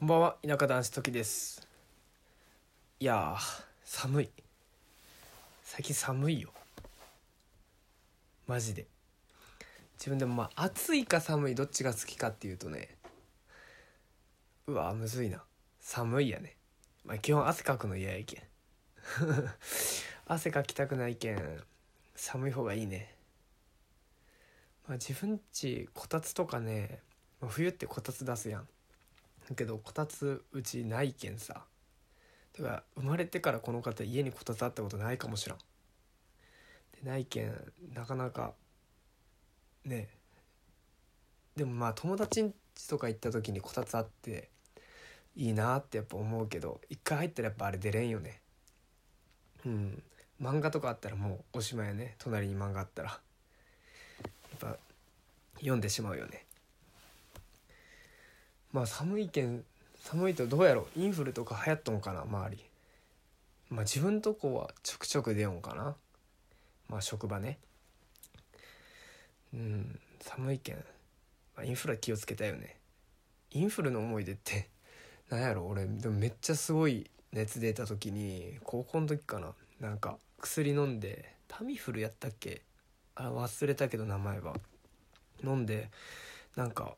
こんばんは田舎男子時です。いや寒い。最近寒いよ。マジで。自分でもまあ暑いか寒いどっちが好きかっていうとね。うわむずいな。寒いやね。まあ基本汗かくの嫌やけん。汗かきたくないけん寒い方がいいね。まあ自分ちこたつとかね、冬ってこたつ出すやん。だけどこたつうちないけんさ。だから生まれてからこの方家にこたつあったことないかもしらん。でないけんなかなかね。でもまあ友達ん家とか行った時にこたつあっていいなってやっぱ思うけど一回入ったらやっぱあれ出れんよね。うん。漫画とかあったらもうおしまいやね。隣に漫画あったら。やっぱ読んでしまうよね。まあ寒いけん寒いとどうやろう？インフルとか流行っとんかな周り。まあ自分とこはちょくちょく出よんかな。まあ職場ね。うん寒いけん、まあ、インフル気をつけたよね。インフルの思い出って なんやろ？俺でもめっちゃすごい熱出た時に高校の時かな。なんか薬飲んでタミフルやったっけ？あ忘れたけど名前は。飲んでなんか、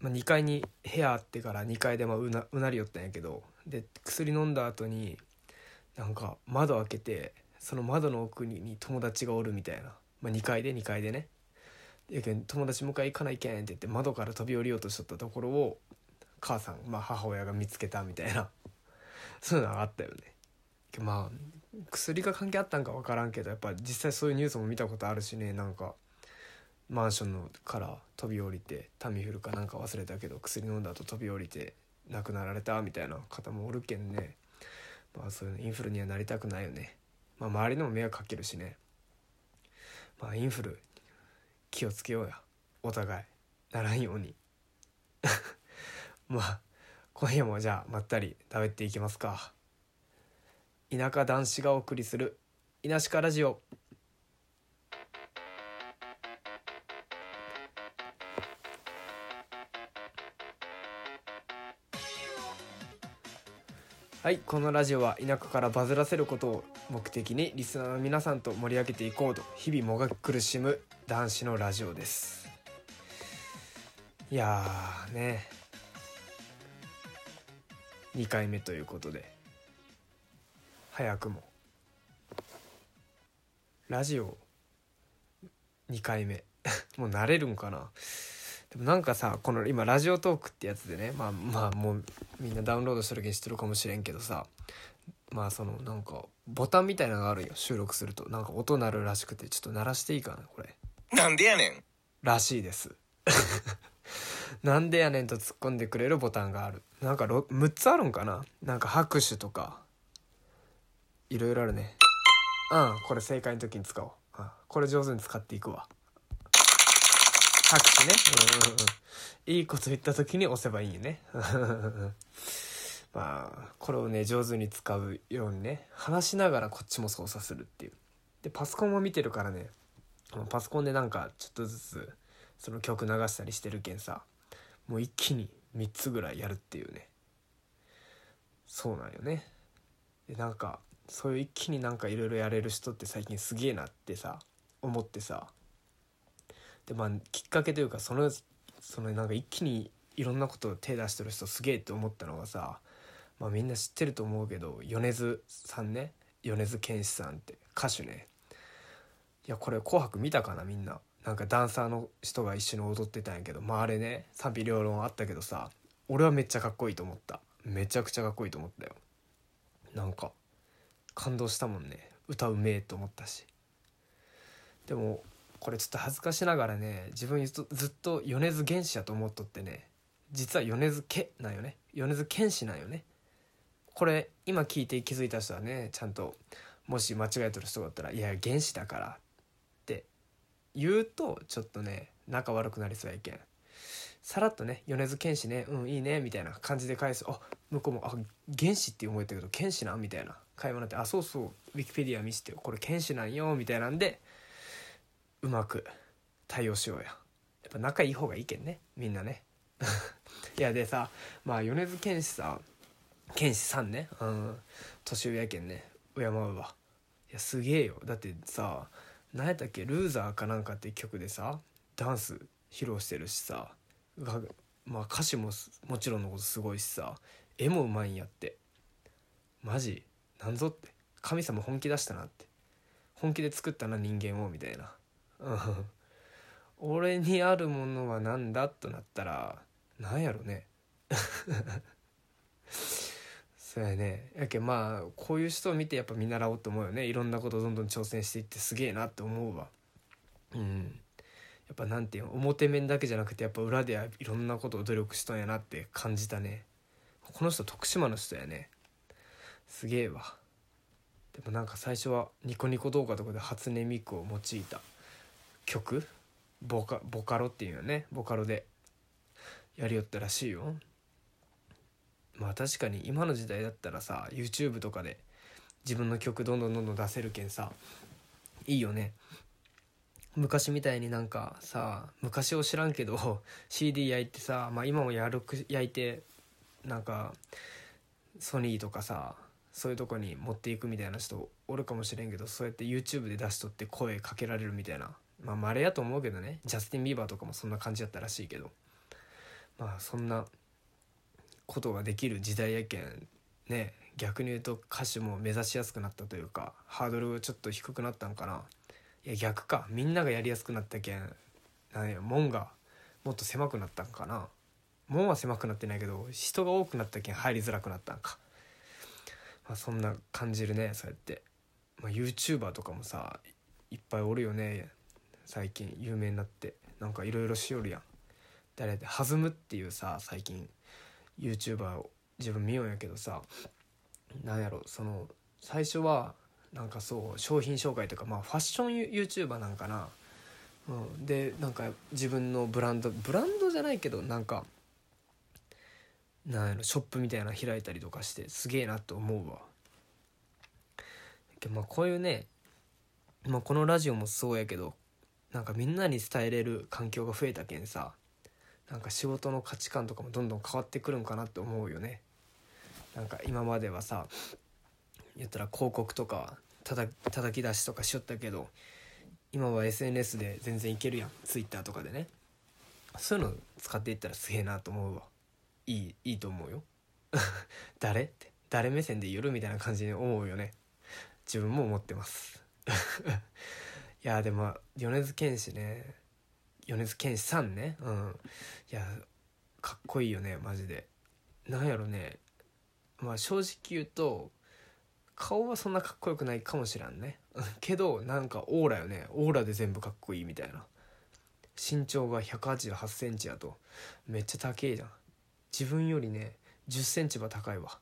まあ、2階に部屋あってから2階でまあうなうなりよったんやけどで薬飲んだ後になんか窓開けてその窓の奥に友達がおるみたいな、まあ、2階で2階でね。やけん友達迎え行かないけんって言って窓から飛び降りようとしとったところを母さん、まあ、母親が見つけたみたいな。そういうのがあったよね。まあ薬が関係あったんか分からんけどやっぱ実際そういうニュースも見たことあるしねなんか。マンションのから飛び降りてタミフルかなんか忘れたけど薬飲んだ後飛び降りて亡くなられたみたいな方もおるけんね。まあそういうのインフルにはなりたくないよね。まあ周りにも迷惑かけるしね。まあインフル気をつけようや。お互い。ならんように。まあ今夜もじゃあまったり食べていきますか。田舎男子がお送りする「稲鹿ラジオ」はいこのラジオは田舎からバズらせることを目的にリスナーの皆さんと盛り上げていこうと日々もがき苦しむ男子のラジオです。いやーね。2回目ということで。早くも。ラジオ2回目。もう慣れるんかな。でもなんかさこの今ラジオトークってやつでねまあまあもうみんなダウンロードした時に知ってるかもしれんけどさまあそのなんかボタンみたいなのがあるよ収録すると。なんか音鳴るらしくてちょっと鳴らしていいかなこれ。なんでやねん。らしいです。なんでやねんと突っ込んでくれるボタンがある。なんかろ6つあるんかな？なんか拍手とか。いろいろあるね。うんこれ正解の時に使おう、うん、これ上手に使っていくわ拍手ね。うんいいこと言った時に押せばいいよね。まあこれをね上手に使うようにね話しながらこっちも操作するっていう。でパソコンも見てるからね。パソコンでなんかちょっとずつその曲流したりしてるけんさもう一気に3つぐらいやるっていうね。そうなんよね。でなんかそういう一気になんかいろいろやれる人って最近すげえなってさ思ってさでまあきっかけというかそのそのなんか一気にいろんなことを手出してる人すげえって思ったのがさまあみんな知ってると思うけど米津さんね。米津玄師さんって歌手ね。いやこれ「紅白」見たかなみんな。なんかダンサーの人が一緒に踊ってたんやけど。まああれね賛否両論あったけどさ俺はめっちゃかっこいいと思った。めちゃくちゃかっこいいと思ったよ。なんか感動したもんね。歌うめえと思ったし。でもこれちょっと恥ずかしながらね自分ずっと米津玄師やと思っとってね実は米津家なんよね。米津玄師なんよね。これ今聞いて気づいた人はねちゃんともし間違えてる人がおったら「いや原始だから」って言うとちょっとね仲悪くなりそうやけん。さらっとね米津玄師ねうんいいねみたいな感じで返す。あ向こうも「あ原始って思えたけど剣士なん?」みたいな会話になって「あそうそうウィキペディア見せてよ。これ剣士なんよ」みたいなんでうまく対応しようややっぱ仲いい方がいいけんね。みんなね。いやでさまあ米津玄師さ剣士さんね。うん。年上やけんね。敬うわ。いやすげえよ。だってさ何やったっけ「ルーザー」かなんかって曲でさダンス披露してるしさがまあ歌詞ももちろんのことすごいしさ絵もうまいんやって。マジ？なんぞって。神様本気出したなって。本気で作ったな人間をみたいな。俺にあるものは何だとなったらなんやろね。そうやね。やけまあこういう人を見てやっぱ見習おうと思うよね。いろんなことどんどん挑戦していってすげえなって思うわ。うん。やっぱなんていう表面だけじゃなくてやっぱ裏でいろんなことを努力しとんやなって感じたね。この人徳島の人やね。すげえわ。でもなんか最初はニコニコ動画とかで初音ミクを用いた。曲？ボカボカロっていうのね。ボカロでやりよったらしいよ。まあ確かに今の時代だったらさ YouTube とかで自分の曲どんどんどんどん出せるけんさいいよね。昔みたいになんかさ昔を知らんけど CD 焼いてさ、まあ、今もやる焼いてなんかソニーとかさそういうとこに持っていくみたいな人おるかもしれんけどそうやって YouTube で出しとって声かけられるみたいなまあ稀やと思うけどね。ジャスティン・ビーバーとかもそんな感じやったらしいけど。まあそんなことができる時代やけんね。逆に言うと歌手も目指しやすくなったというかハードルちょっと低くなったんかな。いや逆か。みんながやりやすくなったけんなんや門がもっと狭くなったんかな。門は狭くなってないけど人が多くなったけん入りづらくなったんか、まあ、そんな感じるねそうやって、まあ、YouTuber とかもさいっぱいおるよね。最近有名になってなんかいろいろしよるやん。誰で弾むっていうさ最近 YouTuber を自分見ようんやけどさなんやろその最初はなんかそう商品紹介とかまあファッション YouTuber なんかな、うん、でなんか自分のブランドブランドじゃないけどなんかなんやろショップみたいな開いたりとかしてすげえなと思うわ。まあこういうね、まあ、このラジオもそうやけどなんかみんなに伝えれる環境が増えたけんさなんか仕事の価値観とかもどんどん変わってくるんかなって思うよね。なんか今まではさ言ったら広告とか叩叩き出しとかしよったけど今は SNS で全然いけるやん。Twitter とかでね。そういうの使っていったらすげえなと思うわ。いいいいと思うよ。誰？って。誰目線で言るみたいな感じに思うよね。自分も思ってます。いやでも米津玄師ね。米津玄師さんね。うん。いやかっこいいよねマジで。なんやろね。まあ正直言うと顔はそんなかっこよくないかもしらんね。けどなんかオーラよね。オーラで全部かっこいいみたいな。身長が1 8 8センチやと。めっちゃ高えじゃん。自分よりね1 0センチは高いわ。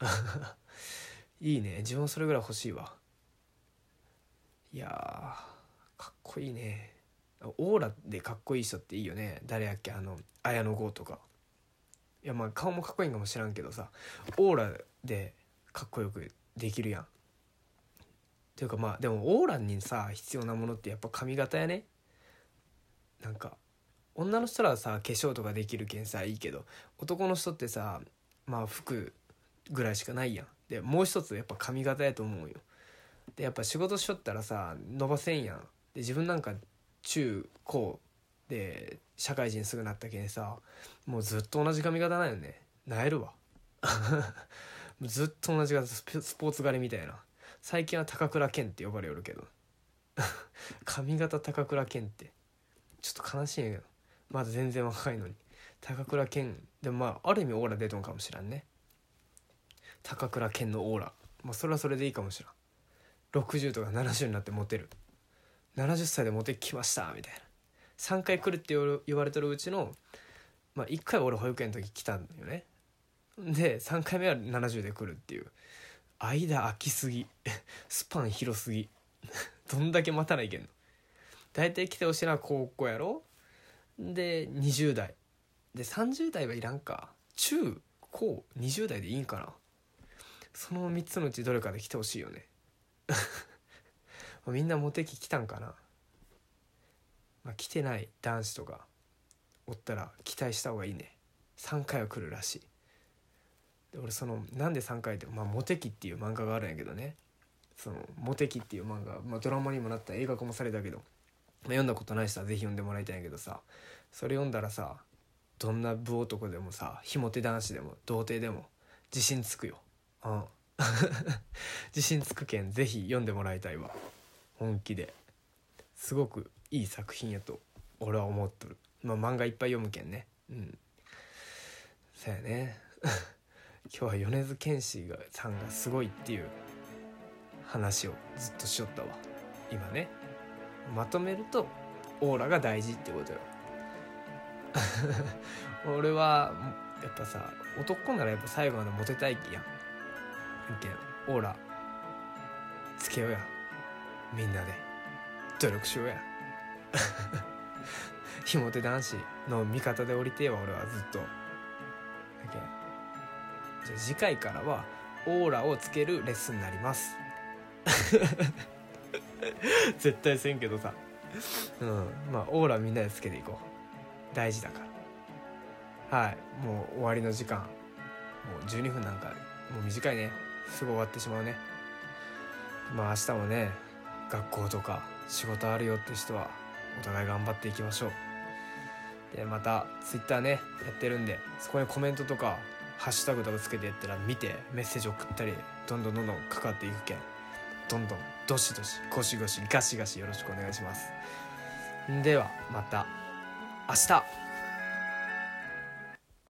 いいね。自分それぐらい欲しいわ。いやかっこいいね。オーラでかっこいい人っていいよね。誰やっけあの綾野剛とか。いやまあ顔もかっこいいんかもしらんけどさオーラでかっこよくできるやん。っていうかまあでもオーラにさ必要なものってやっぱ髪型やね。なんか女の人らはさ化粧とかできるけんさいいけど男の人ってさまあ服ぐらいしかないやん。でもう一つやっぱ髪型やと思うよ。でやっぱ仕事しとったらさ伸ばせんやん。で自分なんか中高で社会人すぐなったけんさもうずっと同じ髪型なんよね。なえるわ。ずっと同じ型スポーツ狩りみたいな。最近は高倉健って呼ばれよるけど。髪型高倉健って。ちょっと悲しいんやけど。まだ全然若いのに。高倉健でもまあある意味オーラ出とんかもしらんね。高倉健のオーラ。まあそれはそれでいいかもしらん。60とか70になってモテる。70歳でモテきましたみたいな。3回来るって言われてるうちの、まあ、1回俺保育園の時来たんだよね。で3回目は70で来るっていう。間空きすぎ。スパン広すぎ。どんだけ待たないけんの。大体来てほしいのは高校やろ。で20代。で30代はいらんか。中高20代でいいんかな。その3つのうちどれかで来てほしいよね。みんなモテ期来たんかな、まあ、来てない男子とかおったら期待した方がいいね。3回は来るらしい。で俺そのなんで3回ってまあ「モテキ」っていう漫画があるんやけどね。その「モテキ」っていう漫画、まあ、ドラマにもなった映画化もされたけど、まあ、読んだことない人は是非読んでもらいたいんやけどさそれ読んだらさどんな武男でもさひも手男子でも童貞でも自信つくよ。うん。自信つくけん是非読んでもらいたいわ。本気で。すごくいい作品やと俺は思っとる。まあ漫画いっぱい読むけんね。うん。そやね。今日は米津玄師がさんがすごいっていう話をずっとしよったわ。今ね。まとめるとオーラが大事ってことよ。俺はやっぱさ男ならやっぱ最後までモテたいやん。けんオーラつけようや。みんなで。努力しようや。ひも手男子の味方で降りてえわ俺は。ずっと。だけじゃ次回からはオーラをつけるレッスンになります。絶対せんけどさ。うん。まあオーラみんなでつけていこう。大事だから。はい。もう終わりの時間。もう12分なんかもう短いね。すぐ終わってしまうね。まあ明日もね学校とか仕事あるよって人はお互い頑張っていきましょう。でまた Twitter ねやってるんでそこにコメントとかハッシュタグとかつけてやったら見てメッセージ送ったりどんどんどんどんかかっていくけんどんどんどしどしゴシゴシガシガシよろしくお願いします。ではまた明日。